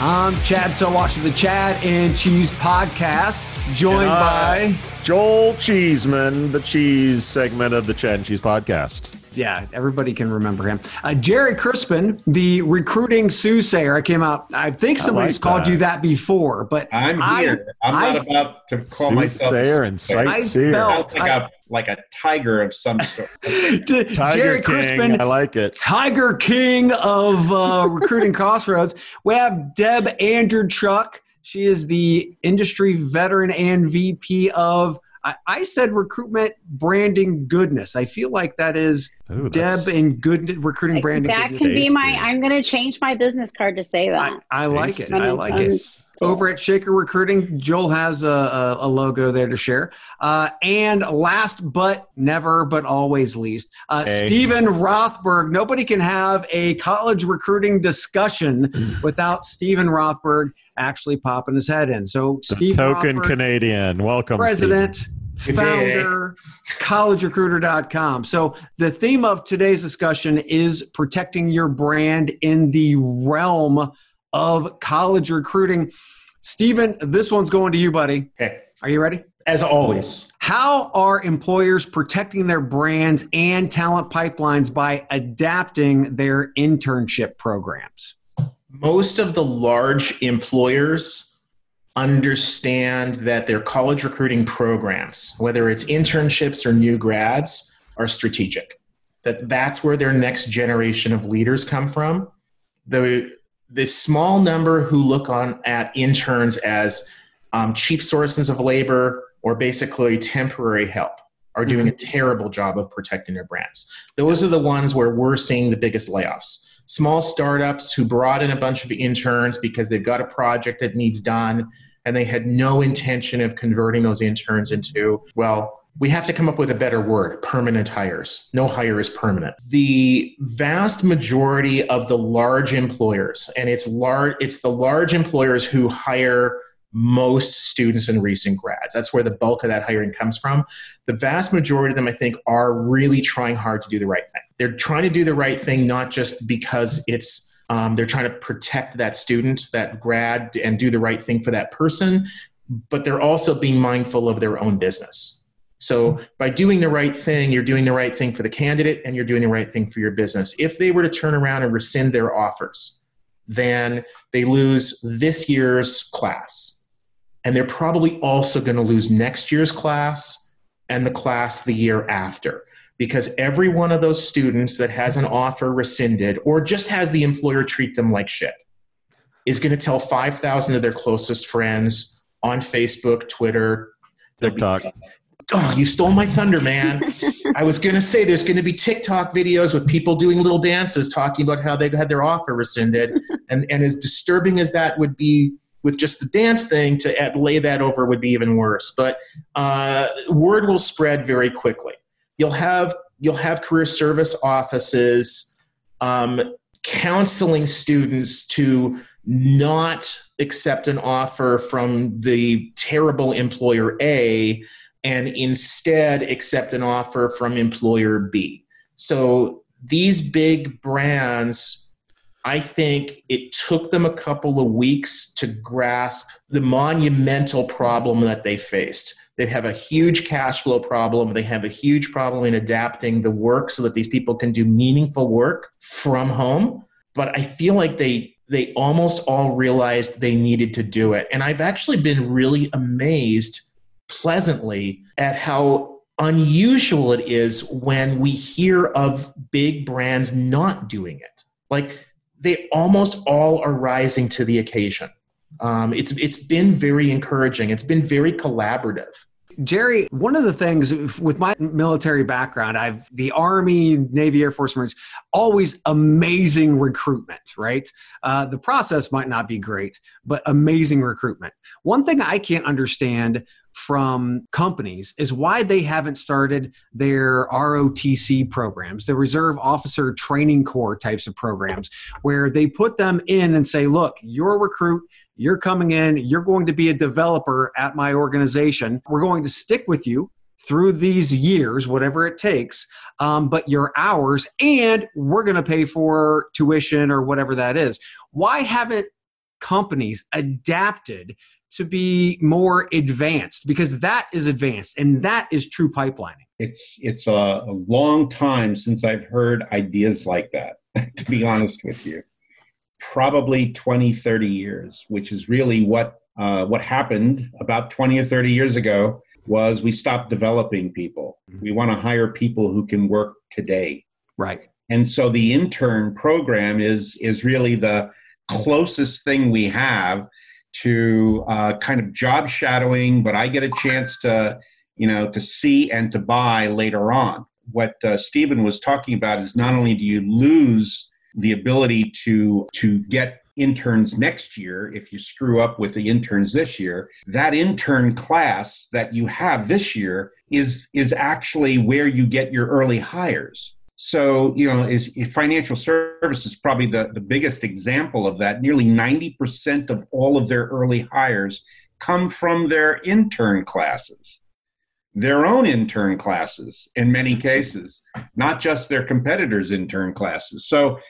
I'm Chad So watching the Chad and Cheese podcast, joined by Joel Cheeseman, the cheese segment of the Chad and Cheese podcast. yeah, everybody can remember him. Uh, Gerry Crispin, the recruiting soothsayer. I came out. I think somebody's like called that. you that before, but I'm I- here. I, am I- not about to call myself Soothsayer and sightseer. felt- like a like a tiger of some sort. Tiger Gerry King, Crispin, I like it. Tiger King of uh, recruiting crossroads. We have Deb Andrychuk. She is the industry veteran and VP of. I, I said recruitment branding goodness. I feel like that is Ooh, Deb that's- and good recruiting branding. that can be my. I'm going to change my business card to say that. I like it. I like it. Over at Shaker Recruiting, Joel has a, a, a logo there to share. Uh, and last but never, but always least, uh, Hey. Steven Rothberg. Nobody can have a college recruiting discussion without Steven Rothberg actually popping his head in. So, The Steve token Rothberg, Canadian. Welcome, president, Good day. Founder, collegerecruiter.com. So, the theme of today's discussion is protecting your brand in the realm of college recruiting. Steven, this one's going to you, buddy. Okay. Are you ready? As always, How are employers protecting their brands and talent pipelines by adapting their internship programs? most of the large employers understand that their college recruiting programs whether it's internships or new grads are strategic. That that's where their next generation of leaders come from. The the small number who look on at interns as um, cheap sources of labor or basically temporary help are doing a terrible job of protecting their brands. Those are the ones where we're seeing the biggest layoffs small startups who brought in a bunch of interns because they've got a project that needs done and they had no intention of converting those interns into well we have to come up with a better word permanent hires. No hire is permanent. The vast majority of the large employers and it's large it's the large employers who hire most students and recent grads. That's where the bulk of that hiring comes from. The vast majority of them i think are really trying hard to do the right thing. They're trying to do the right thing not just because it's um, they're trying to protect that student that grad and do the right thing for that person but they're also being mindful of their own business. So by doing the right thing you're doing the right thing for the candidate and you're doing the right thing for your business. If they were to turn around and rescind their offers then they lose this year's class and they're probably also going to lose next year's class and the class the year after. Because every one of those students that has an offer rescinded or just has the employer treat them like shit is going to tell 5000 of their closest friends on facebook twitter TikTok. oh you stole my thunder man. I was going to say there's going to be tiktok videos with people doing little dances talking about how they had their offer rescinded. And, and as disturbing as that would be with just the dance thing to add, lay that over would be even worse but uh, word will spread very quickly you'll have you'll have career service offices um, counseling students to not accept an offer from the terrible employer A and instead accept an offer from employer B. So these big brands, I think it took them a couple of weeks to grasp the monumental problem that they faced. They have a huge cash flow problem. They have a huge problem in adapting the work so that these people can do meaningful work from home. But I feel like they they almost all realized they needed to do it. And I've actually been really amazed pleasantly at how unusual it is when we hear of big brands not doing it. Like they almost all are rising to the occasion. Um, it's it's been very encouraging. It's been very collaborative. Jerry, one of the things with my military background, I've the Army, Navy, Air Force, Marines, always amazing recruitment, right? Uh, the process might not be great, but amazing recruitment. One thing I can't understand from companies is why they haven't started their ROTC programs, the Reserve Officer Training Corps types of programs, where they put them in and say, look, you're a recruit, you're coming in, you're going to be a developer at my organization. We're going to stick with you through these years, whatever it takes, um, but your hours, and we're going to pay for tuition or whatever that is. Why haven't companies adapted to be more advanced because that is advanced and that is true pipelining. It's it's a, a long time since I've heard ideas like that, to be honest with you. Probably 20, 30 years, which is really what uh, what happened about 20 or 30 years ago was we stopped developing people. Mm-hmm. We want to hire people who can work today. Right. And so the intern program is is really the closest thing we have to uh, kind of job shadowing, but I get a chance to, you know, to see and to buy later on. What uh, Steven was talking about is not only do you lose the ability to to get interns next year if you screw up with the interns this year that intern class that you have this year is is actually where you get your early hires so, you know, is financial services probably the, the biggest example of that. Nearly 90% of all of their early hires come from their intern classes, their own intern classes in many cases, not just their competitors' intern classes. So,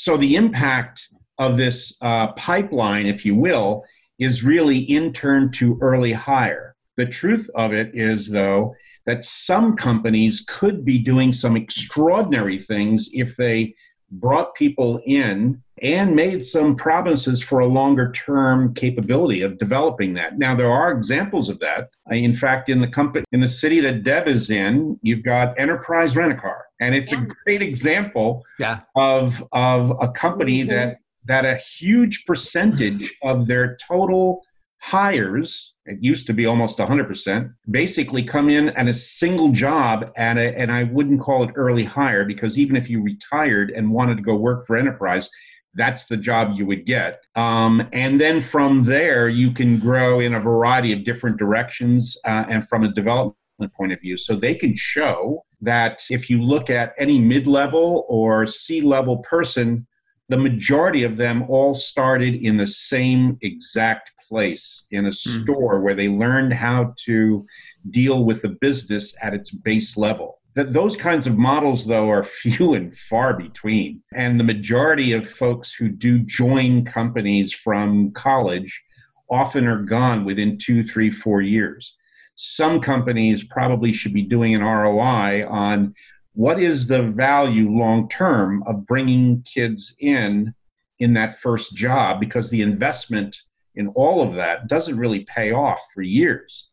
so the impact of this uh, pipeline, if you will, is really intern to early hire. The truth of it is, though, that some companies could be doing some extraordinary things if they brought people in and made some promises for a longer term capability of developing that. Now there are examples of that. In fact, in the company in the city that Deb is in, you've got Enterprise Rent a Car, and it's yeah. a great example yeah. of of a company mm-hmm. that that a huge percentage of their total hires it used to be almost 100% basically come in at a single job at a, and i wouldn't call it early hire because even if you retired and wanted to go work for enterprise that's the job you would get um, and then from there you can grow in a variety of different directions uh, and from a development point of view so they can show that if you look at any mid-level or c-level person the majority of them all started in the same exact place in a mm-hmm. store where they learned how to deal with the business at its base level. That those kinds of models, though, are few and far between. And the majority of folks who do join companies from college often are gone within two, three, four years. Some companies probably should be doing an ROI on what is the value long term of bringing kids in in that first job because the investment in all of that doesn't really pay off for years.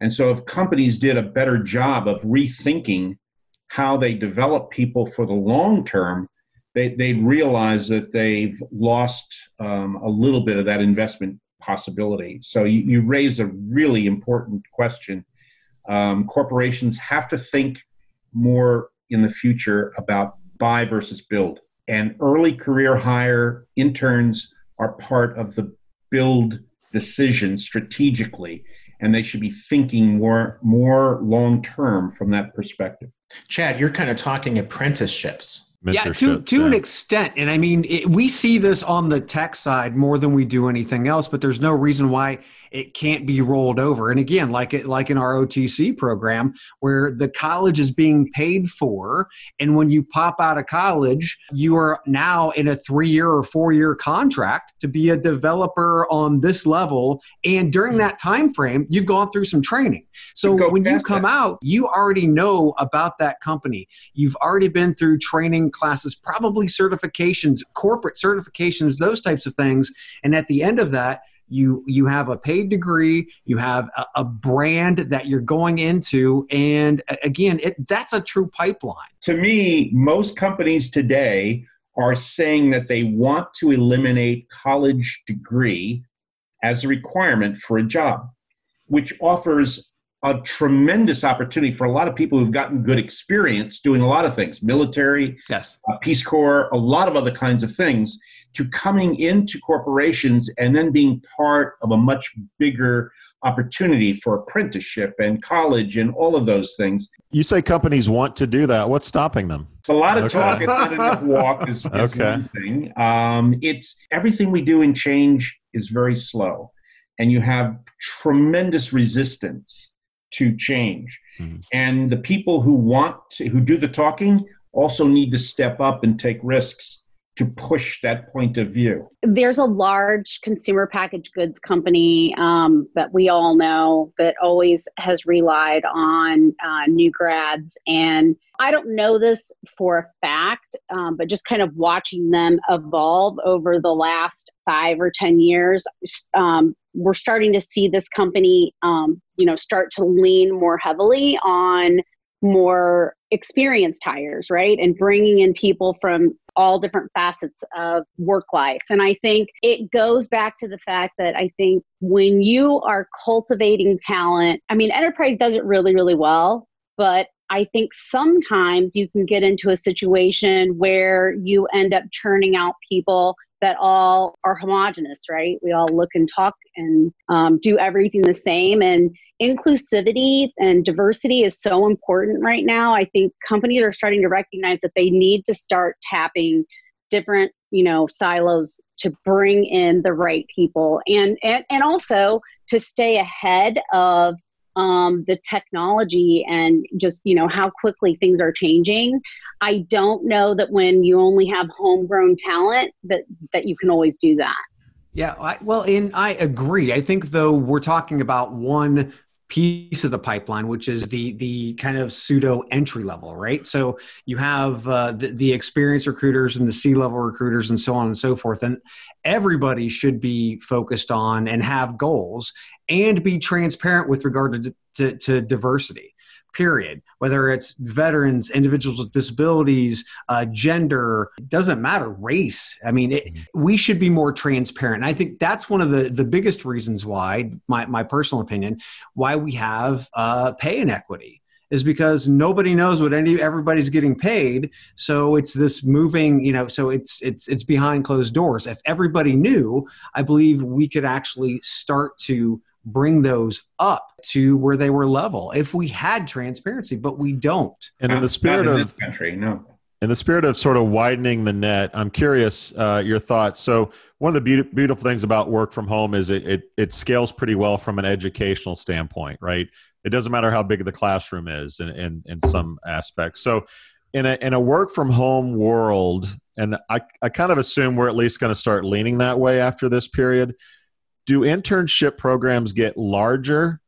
And so, if companies did a better job of rethinking how they develop people for the long term, they, they'd realize that they've lost um, a little bit of that investment possibility. So, you, you raise a really important question. Um, corporations have to think more in the future about buy versus build. And early career hire interns are part of the build decision strategically and they should be thinking more more long term from that perspective. Chad, you're kind of talking apprenticeships yeah, to to yeah. an extent, and I mean, it, we see this on the tech side more than we do anything else. But there's no reason why it can't be rolled over. And again, like it like in ROTC program, where the college is being paid for, and when you pop out of college, you are now in a three year or four year contract to be a developer on this level. And during that time frame, you've gone through some training. So you when you come that. out, you already know about that company. You've already been through training classes, probably certifications, corporate certifications, those types of things. And at the end of that, you you have a paid degree you have a, a, brand that you're going into and again it that's a true pipeline to me most companies today are saying that they want to eliminate college degree as a requirement for a job which offers a tremendous opportunity for a lot of people who've gotten good experience doing a lot of things military Yes. uh, peace corps a lot of other kinds of things to coming into corporations and then being part of a much bigger opportunity for apprenticeship and college and all of those things You say companies want to do that. What's stopping them? it's a lot of Okay. talk and not enough walk is, is Okay. one thing. Um, it's everything we do in change is very slow, and you have tremendous resistance to change. Mhm. And the people who want to, who do the talking also need to step up and take risks to push that point of view. There's a large consumer packaged goods company um, that we all know that always has relied on uh, new grads. And I don't know this for a fact, um, but just kind of watching them evolve over the last five or 10 years, um, we're starting to see this company, um, you know, start to lean more heavily on more experienced hires, right? And bringing in people from all different facets of work life. And I think it goes back to the fact that I think when you are cultivating talent, I mean, enterprise does it really, really well, but I think sometimes you can get into a situation where you end up churning out people that all are homogenous, right? We all look and talk and um, do everything the same. And inclusivity and diversity is so important right now. I think companies are starting to recognize that they need to start tapping different, you know, silos to bring in the right people and and, and also to stay ahead of um, the technology and just you know how quickly things are changing i don't know that when you only have homegrown talent that that you can always do that Yeah, I, well, and I agree. I think though we're talking about one piece of the pipeline, which is the the kind of pseudo entry level, right? So you have uh, the, the experienced recruiters and the C level recruiters and so on and so forth, and everybody should be focused on and have goals and be transparent with regard to, to, to diversity period whether it's veterans individuals with disabilities uh, gender doesn't matter race. I mean it, we should be more transparent. And i think that's one of the, the biggest reasons why my, my personal opinion why we have uh, pay inequity is because nobody knows what any everybody's getting paid. So it's this moving you know so it's it's it's behind closed doors. If everybody knew i believe we could actually start to bring those up to where they were level if we had transparency but we don't And in the spirit in of country, no. in the spirit of sort of widening the net, I'm curious uh, your thoughts. So one of the beauty, beautiful things about work from home is it, it it scales pretty well from an educational standpoint, right? It doesn't matter how big the classroom is in in, in some aspects. So in a in a work from home world, and I I kind of assume we're at least going to start leaning that way after this period. Do internship programs get larger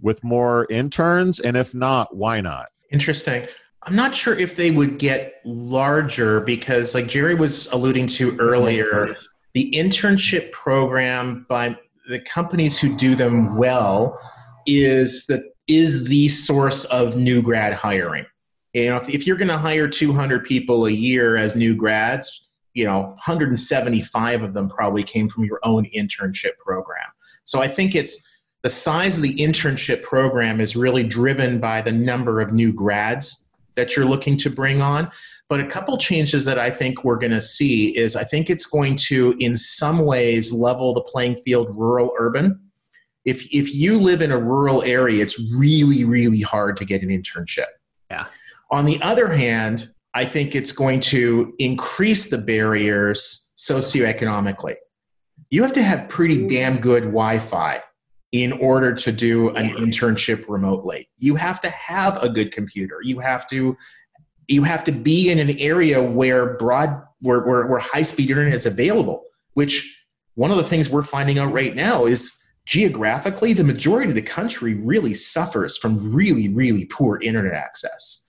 with more interns? And if not, why not? Interesting. I'm not sure if they would get larger because, like Gerry was alluding to earlier, the internship program by the companies who do them well is the is the source of new grad hiring. You know, if, if you're going to hire 200 people a year as new grads, you know, 175 of them probably came from your own internship program. So I think it's the size of the internship program is really driven by the number of new grads that you're looking to bring on. But a couple changes that I think we're going to see is I think it's going to, in some ways, level the playing field rural urban. If, if you live in a rural area, it's really, really hard to get an internship. Yeah. On the other hand, I think it's going to increase the barriers socioeconomically. You have to have pretty damn good Wi Fi in order to do an internship remotely. You have to have a good computer. You have to you have to be in an area where broad where, where, where high speed internet is available, which one of the things we're finding out right now is geographically the majority of the country really suffers from really, really poor internet access.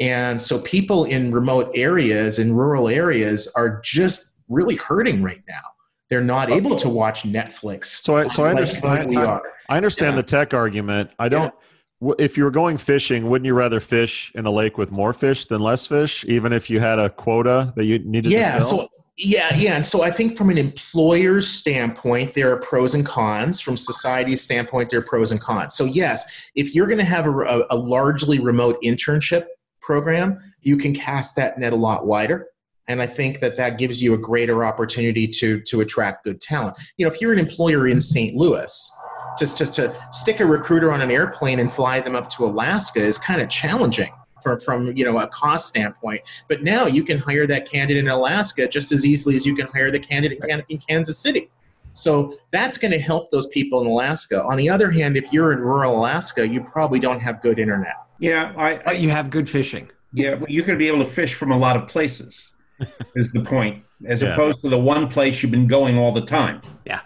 And so people in remote areas, in rural areas, are just really hurting right now. They're not able to watch Netflix. So I- so I understand- like I- are. I understand Yeah. the tech argument. I don't. w If you were going fishing, wouldn't you rather fish in a lake with more fish than less fish, even if you had a quota that you needed yeah to fill? so Yeah, yeah. And so I think from an employer's standpoint, there are pros and cons. From society's standpoint, there are pros and cons. So, yes, if you're going to have a, a, largely remote internship program, you can cast that net a lot wider. And I think that that gives you a greater opportunity to, to attract good talent. You know, if you're an employer in St. Louis, just to, to stick a recruiter on an airplane and fly them up to Alaska is kind of challenging from, from you know a cost standpoint. But now you can hire that candidate in Alaska just as easily as you can hire the candidate in Kansas City. So that's going to help those people in Alaska. On the other hand, if you're in rural Alaska, you probably don't have good internet. Yeah, I, I you have good fishing. Yeah, well, you're going to be able to fish from a lot of places. is the point, as yeah. opposed to the one place you've been going all the time. Yeah.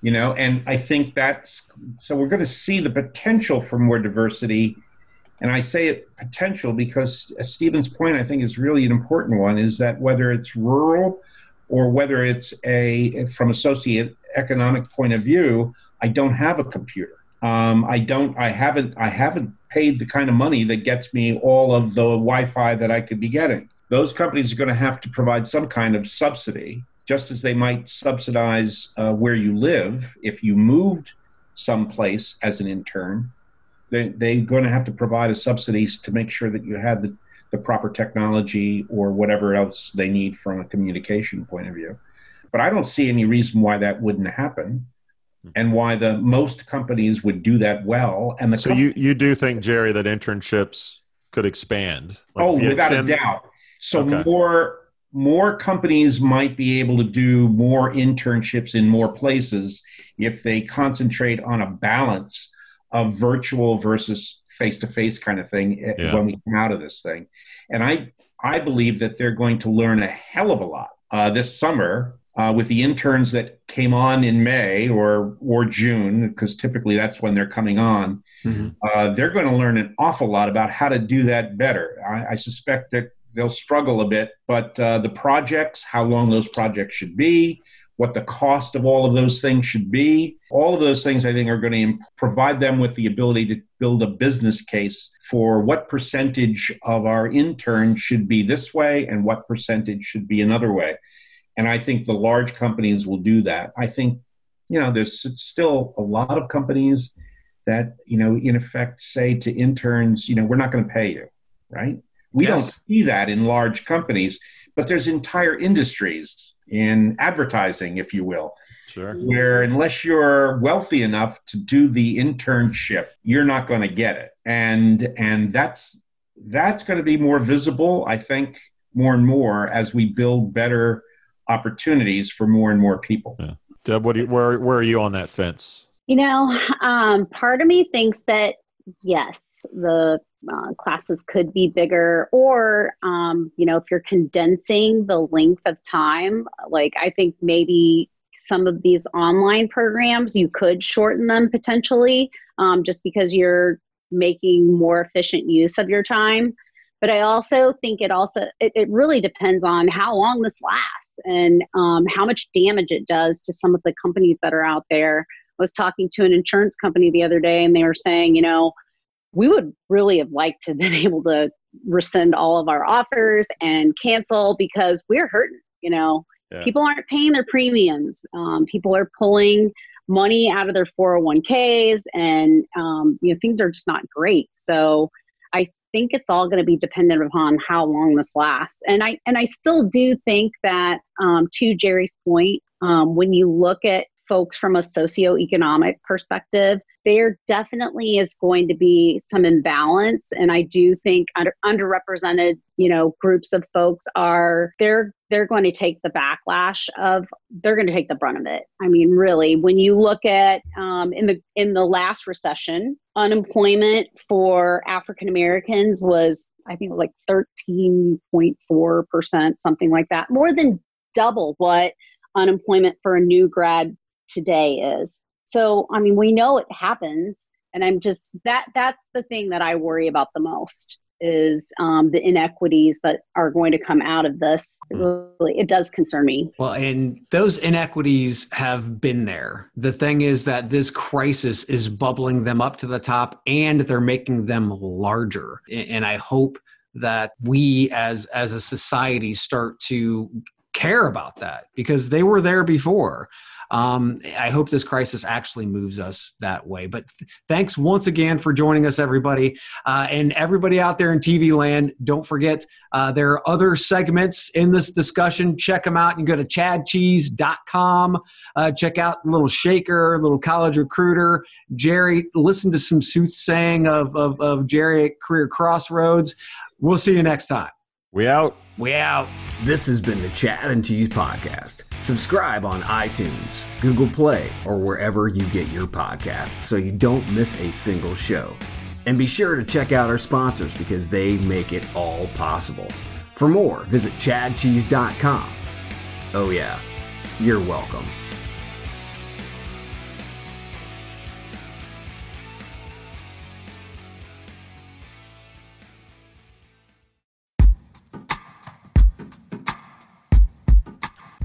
You know, and I think that's so we're going to see the potential for more diversity and I say it potential because Steven's point, I think, is really an important one is that whether it's rural or whether it's a, from a socioeconomic point of view, I don't have a computer. Um, I don't, I haven't, I haven't paid the kind of money that gets me all of the Wi Fi that I could be getting. Those companies are going to have to provide some kind of subsidy, just as they might subsidize uh, where you live if you moved someplace as an intern they, they're going to have to provide a subsidies to make sure that you have the, the proper technology or whatever else they need from a communication point of view. But I don't see any reason why that wouldn't happen and why the most companies would do that well. And the so you, you do think, Gerry, that internships could expand? Like oh, without 10... a doubt. So okay. more more companies might be able to do more internships in more places if they concentrate on a balance of virtual versus face to face kind of thing eh, yeah. when we come out of this thing. And I I believe that they're going to learn a hell of a lot uh, this summer uh, with the interns that came on in May or or June, because typically that's when they're coming on. Mm-hmm. Uh, they're going to learn an awful lot about how to do that better. I, I suspect that they'll struggle a bit, but uh, the projects, how long those projects should be, what the cost of all of those things should be. All of those things I think are going to provide them with the ability to build a business case for what percentage of our interns should be this way and what percentage should be another way. And I think the large companies will do that. I think, you know, there's still a lot of companies that, you know, in effect say to interns, you know, we're not going to pay you, right? We yes. don't see that in large companies, but there's entire industries in advertising, if you will. Sure. Where unless you're wealthy enough to do the internship, you're not going to get it. And and that's that's going to be more visible, I think, more and more as we build better opportunities for more and more people. Yeah. Deb, what you, where where are you on that fence? You know, um, part of me thinks that yes, the uh, classes could be bigger or um, you know if you're condensing the length of time like i think maybe some of these online programs you could shorten them potentially um, just because you're making more efficient use of your time but i also think it also it, it really depends on how long this lasts and um, how much damage it does to some of the companies that are out there. I was talking to an insurance company the other day and they were saying you know we would really have liked to have been able to rescind all of our offers and cancel because we're hurting you know? Yeah. people aren't paying their premiums. Um, people are pulling money out of their 401ks and um, you know things are just not great. So i think it's all going to be dependent upon how long this lasts. And i and i still do think that um, to Gerry's point um, when you look at folks from a socioeconomic perspective, there definitely is going to be some imbalance. And I do think under, underrepresented, you know, groups of folks are they're they're going to take the backlash of they're going to take the brunt of it. I mean, really, when you look at um, in the in the last recession, unemployment for African Americans was I think like 13.4 percent, something like that, more than double what unemployment for a new grad today is. So, I mean, we know it happens, and I'm just that that's the thing that I worry about the most is um, the inequities that are going to come out of this. It really, it does concern me. Well, and those inequities have been there. The thing is that this crisis is bubbling them up to the top, and they're making them larger. And I hope that we, as as a society, start to care about that because they were there before. Um, I hope this crisis actually moves us that way. But th- thanks once again for joining us, everybody. Uh, and everybody out there in TV land, don't forget uh, there are other segments in this discussion. Check them out. You can go to chadcheese.com. Uh, check out Little Shaker, Little College Recruiter, Gerry. Listen to some soothsaying of, of, of Gerry at CareerXRoads. We'll see you next time. We out. We out. This has been the Chad and Cheese Podcast. Subscribe on iTunes, Google Play, or wherever you get your podcasts so you don't miss a single show. And be sure to check out our sponsors because they make it all possible. For more, visit chadcheese.com. Oh, yeah, you're welcome.